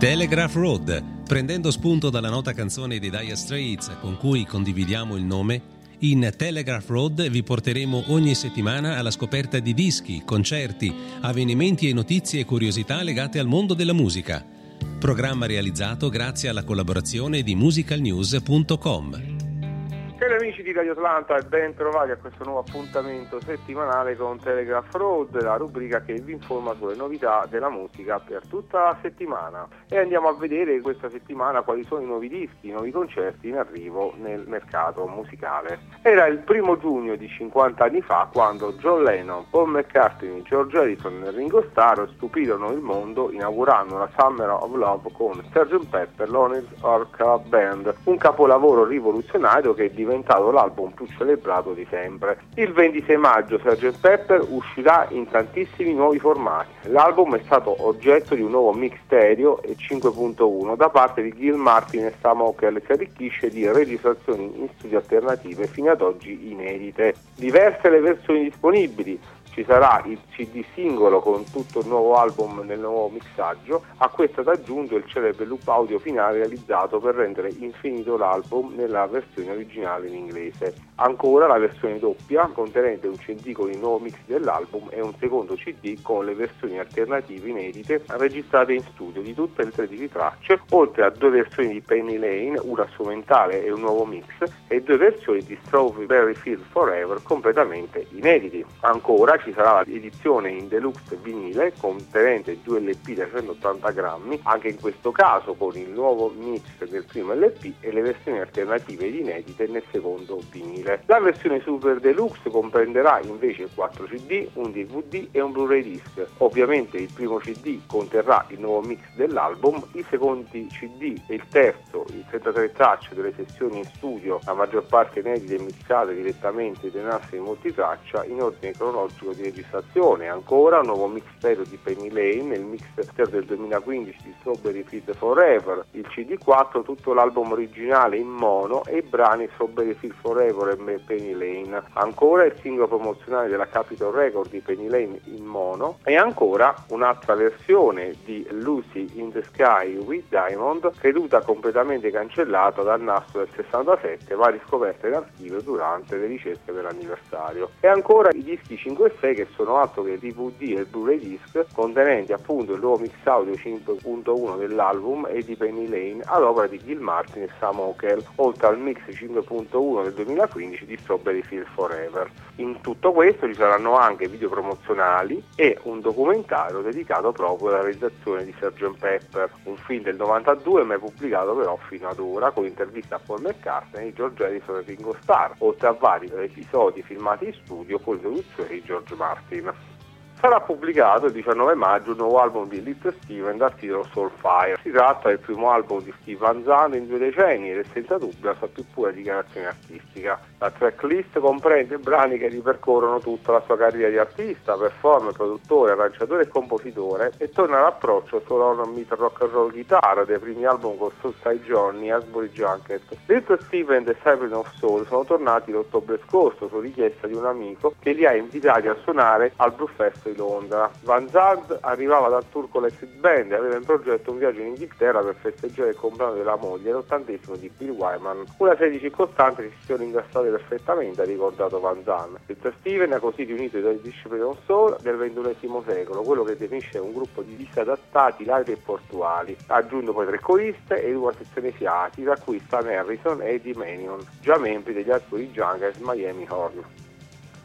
Telegraph Road, prendendo spunto dalla nota canzone dei Dire Straits con cui condividiamo il nome, in Telegraph Road vi porteremo ogni settimana alla scoperta di dischi, concerti, avvenimenti e notizie e curiosità legate al mondo della musica. Programma realizzato grazie alla collaborazione di musicalnews.com. Amici di Radio Atlanta e ben trovati a questo nuovo appuntamento settimanale con Telegraph Road, la rubrica che vi informa sulle novità della musica per tutta la settimana. E andiamo a vedere questa settimana quali sono i nuovi dischi, i nuovi concerti in arrivo nel mercato musicale. Era il primo giugno di 50 anni fa quando John Lennon, Paul McCartney, George Harrison e Ringo Starr stupirono il mondo inaugurando la Summer of Love con Sgt. Pepper, Lonely Orca Band, un capolavoro rivoluzionario che diventa diventato l'album più celebrato di sempre. Il 26 maggio Sgt. Pepper uscirà in tantissimi nuovi formati. L'album è stato oggetto di un nuovo mix stereo e 5.1 da parte di Gil Martin e Sam Hawker che arricchisce di registrazioni in studio alternative fino ad oggi inedite. Diverse le versioni disponibili, ci sarà il CD singolo con tutto il nuovo album nel nuovo mixaggio, a questo è aggiunto il celebre loop audio finale realizzato per rendere infinito l'album nella versione originale in inglese. Ancora la versione doppia contenente un CD con il nuovo mix dell'album e un secondo CD con le versioni alternative inedite registrate in studio di tutte le 13 tracce, oltre a due versioni di Penny Lane, una strumentale e un nuovo mix, e due versioni di Strawberry Field Forever completamente inediti. Ancora ci sarà l'edizione in deluxe vinile contenente due LP da 180 grammi, anche in questo caso con il nuovo mix del primo LP e le versioni alternative ed inedite nel secondo vinile. La versione super deluxe comprenderà invece 4 CD, un DVD e un Blu-ray disc. Ovviamente il primo CD conterrà il nuovo mix dell'album, i secondi CD e il terzo, il 33 tracce delle sessioni in studio, la maggior parte inedite e mixate direttamente dai nastri multitraccia in ordine cronologico di registrazione, ancora un nuovo mix stereo di Penny Lane, il mix stereo del 2015 di Strawberry Field Forever, il CD4, tutto l'album originale in mono e i brani Strawberry Field Forever e Penny Lane, ancora il singolo promozionale della Capitol Record di Penny Lane in mono. E ancora un'altra versione di Lucy in the Sky with Diamond, creduta completamente cancellata dal nastro del 67, ma riscoperta in archivio durante le ricerche per l'anniversario. E ancora i dischi 5 e 6 che sono altro che DVD e Blu-ray disc contenenti appunto il nuovo mix audio 5.1 dell'album e di Penny Lane ad opera di Gil Martin e Sam Hawker, oltre al mix 5.1 del 2015 di Strawberry Field Forever. In tutto questo ci saranno anche video promozionali e un documentario dedicato proprio alla realizzazione di Sgt. Pepper, un film del 92 mai pubblicato però fino ad ora con interviste a Paul McCartney, George Harrison e Ringo Starr, oltre a vari episodi filmati in studio con l'introduzione di George Martin. Sarà pubblicato il 19 maggio un nuovo album di Little Steven dal titolo Soulfire. Si tratta del primo album di Steve Van Zandt in due decenni ed è senza dubbio la sua più pura dichiarazione artistica. La tracklist comprende brani che ripercorrono tutta la sua carriera di artista, performer, produttore, arrangiatore e compositore e torna all'approccio solo un meet rock and roll guitar dei primi album con Soulside Johnny Asbury Junket. Little Steven e Siren of Soul sono tornati l'ottobre scorso su richiesta di un amico che li ha invitati a suonare al Blue Fest di Londra. Van Zandt arrivava dal tour con l'exit band e aveva in progetto un viaggio in Inghilterra per festeggiare il compleanno della moglie l'ottantesimo di Bill Wyman. Una serie di circostanze che si sono ingassate perfettamente, ha ricordato Van Zandt. Il Steven ha così riunito i due Discipline Soul del XXI secolo, quello che definisce un gruppo di disadattati, larghi e portuali. Ha aggiunto poi tre coriste e due sezioni fiati, tra cui Stan Harrison e Eddie Manion, già membri degli Asbury Junkers Miami Horn.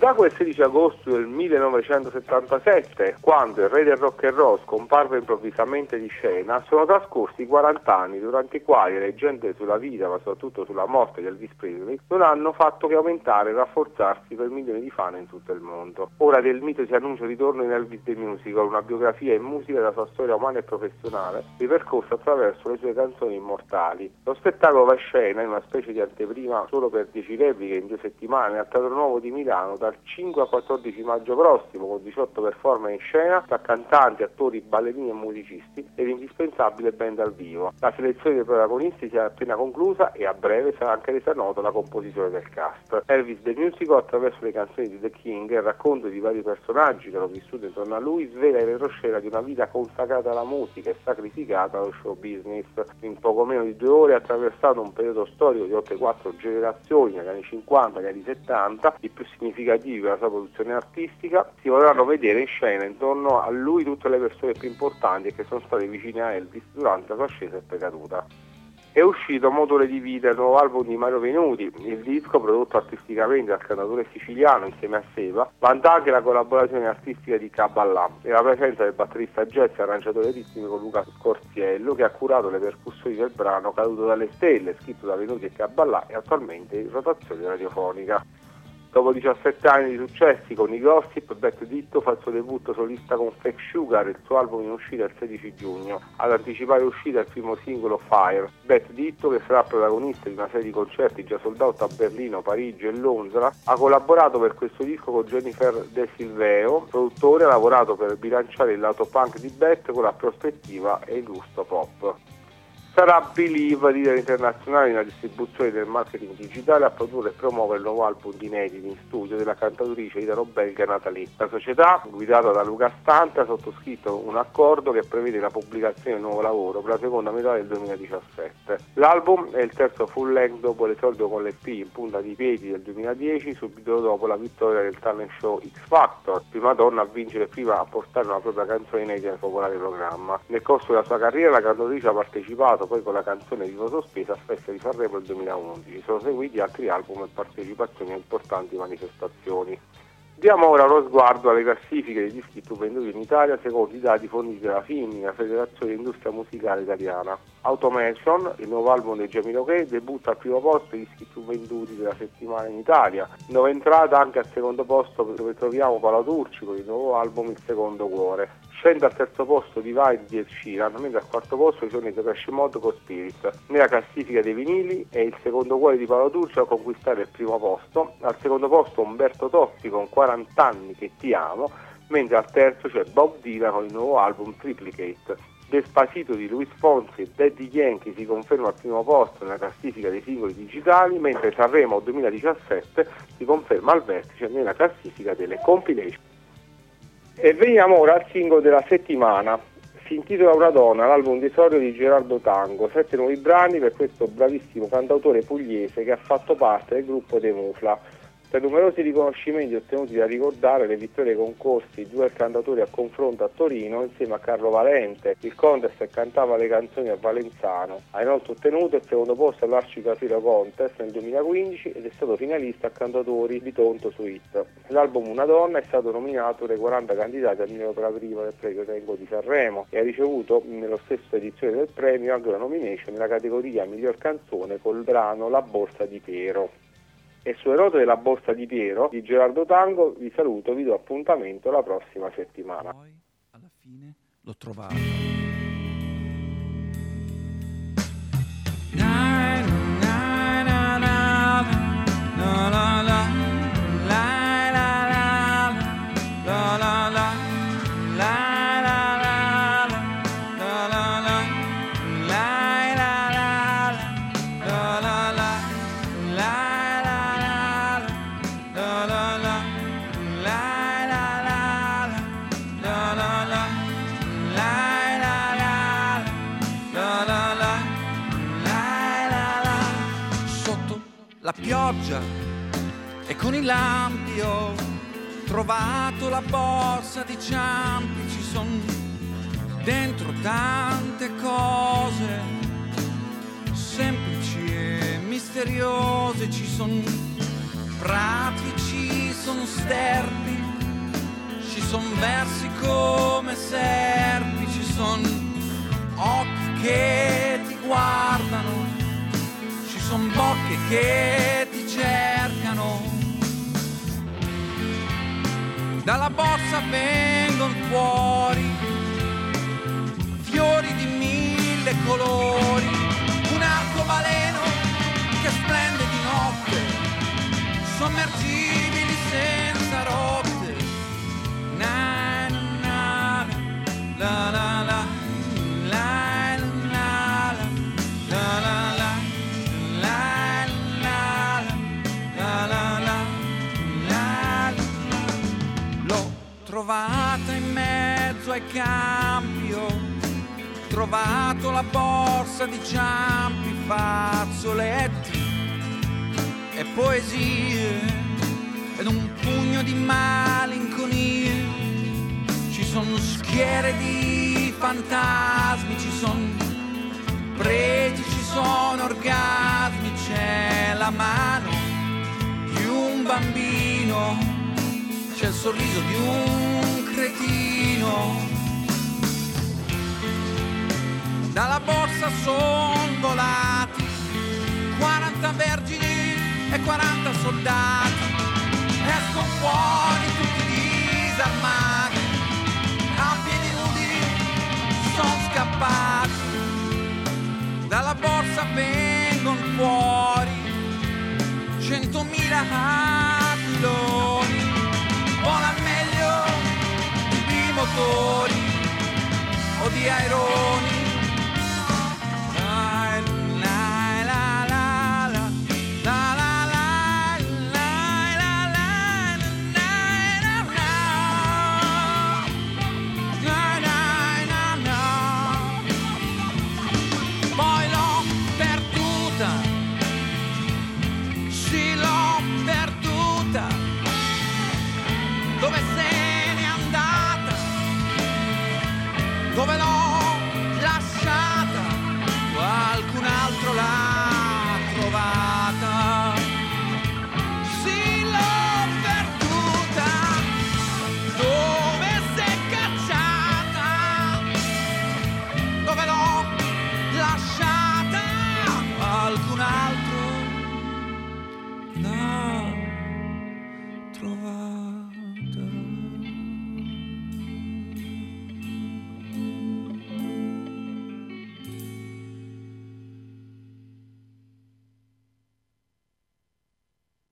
Da quel 16 agosto del 1977, quando il re del rock and roll scomparve improvvisamente di scena, sono trascorsi 40 anni durante i quali le leggende sulla vita, ma soprattutto sulla morte di Elvis Presley, non hanno fatto che aumentare e rafforzarsi per milioni di fan in tutto il mondo. Ora del mito si annuncia il ritorno in Elvis the Musical, una biografia in musica della sua storia umana e professionale, ripercorsa attraverso le sue canzoni immortali. Lo spettacolo va a scena in una specie di anteprima solo per 10 repliche in due settimane al Teatro Nuovo di Milano da dal 5 al 14 maggio prossimo con 18 performance in scena tra cantanti, attori, ballerini e musicisti e l'indispensabile band dal vivo. La selezione dei protagonisti si è appena conclusa e a breve sarà anche resa nota la composizione del cast. Elvis The Musical attraverso le canzoni di The King e il racconto di vari personaggi che hanno vissuto intorno a lui svela il retroscena di una vita consacrata alla musica e sacrificata allo show business. In poco meno di due ore ha attraversato un periodo storico di oltre quattro generazioni, negli anni 50 negli anni 70, i più significativi per la sua produzione artistica. Si potranno vedere in scena intorno a lui tutte le persone più importanti che sono state vicine a Elvis durante la sua ascesa e precaduta. È uscito Motore di Vita, il nuovo album di Mario Venuti, il disco prodotto artisticamente dal cantatore siciliano insieme a Seba, vanta anche la collaborazione artistica di Caballà e la presenza del batterista jazz e arrangiatore ritmico Luca Scorziello che ha curato le percussioni del brano Caduto dalle stelle, scritto da Venuti e Caballà e attualmente in rotazione radiofonica. Dopo 17 anni di successi con i Gossip, Beth Ditto fa il suo debutto solista con Fake Sugar, il suo album in uscita il 16 giugno. Ad anticipare l'uscita il primo singolo Fire. Beth Ditto, che sarà protagonista di una serie di concerti già sold out a Berlino, Parigi e Londra, ha collaborato per questo disco con Jennifer De Silveo, produttore, ha lavorato per bilanciare il lato punk di Beth con la prospettiva e il gusto pop. Sarà Believe, leader internazionale nella distribuzione del marketing digitale, a produrre e promuovere il nuovo album di inediti in studio della cantautrice italo-belga Natalie. La società, guidata da Luca Stante, ha sottoscritto un accordo che prevede la pubblicazione un nuovo lavoro per la seconda metà del 2017. L'album è il terzo full length dopo l'esordio con l'EP in punta di piedi del 2010, subito dopo la vittoria del talent show X Factor, prima donna a vincere prima a portare una propria canzone inedita nel popolare programma. Nel corso della sua carriera la cantautrice ha partecipato poi con la canzone Vivo Sospesa a Festa di Sanremo del 2011. Sono seguiti altri album e partecipazioni a importanti manifestazioni. Diamo ora uno sguardo alle classifiche dei dischi più venduti in Italia secondo i dati forniti dalla FIMI, la Federazione Industria Musicale Italiana. Automation, il nuovo album dei Che, debutta al primo posto i dischi più venduti della settimana in Italia. Nuova entrata anche al secondo posto dove troviamo Paolo Turci con il nuovo album Il Secondo Cuore. Scende al terzo posto Divide di Ed Sheeran, mentre al quarto posto ci sono i Depeche Mode con Spirit. Nella classifica dei vinili è il secondo cuore di Paolo Turcio a conquistare il primo posto, al secondo posto Umberto Totti con 40 anni che ti amo, mentre al terzo c'è Bob Dylan con il nuovo album Triplicate. Despacito di Luis Fonsi e Daddy Yankee si conferma al primo posto nella classifica dei singoli digitali, mentre Sanremo 2017 si conferma al vertice nella classifica delle compilation. E veniamo ora al singolo della settimana. Si intitola Una donna, l'album di esordio di Gerardo Tango, sette nuovi brani per questo bravissimo cantautore pugliese che ha fatto parte del gruppo dei Mufla. Tra i numerosi riconoscimenti ottenuti da ricordare le vittorie concorsi due cantatori a confronto a Torino insieme a Carlo Valente, il contest cantava le canzoni a Valenzano. Ha inoltre ottenuto il secondo posto all'Arcicafiro Contest nel 2015 ed è stato finalista a cantatori di Tonto su Hit. L'album Una donna è stato nominato tra i 40 candidati al per la prima del premio Tengo di Sanremo e ha ricevuto nello stesso edizione del premio anche una nomination nella categoria miglior canzone col brano La borsa di Piero e sulle note della borsa di Piero di Gerardo Tango vi saluto, vi do appuntamento la prossima settimana. Poi alla fine l'ho trovato. Pioggia e con i lampi ho trovato la borsa di ciampi, ci sono dentro tante cose semplici e misteriose, ci sono prati, ci sono sterpi, ci sono versi come serpi, ci sono occhi che ti guardano son bocche che ti cercano. Dalla borsa vengono campi, ho trovato la borsa di ciampi, fazzoletti e poesie ed un pugno di malinconie. Ci sono schiere di fantasmi, ci sono preti, ci sono orgasmi, c'è la mano di un bambino, c'è il sorriso di un cretino. Dalla borsa son volati 40 vergini e 40 soldati. Escono fuori tutti disarmati, a piedi nudi sono scappati. Dalla borsa vengono fuori centomila aquiloni. Motori o di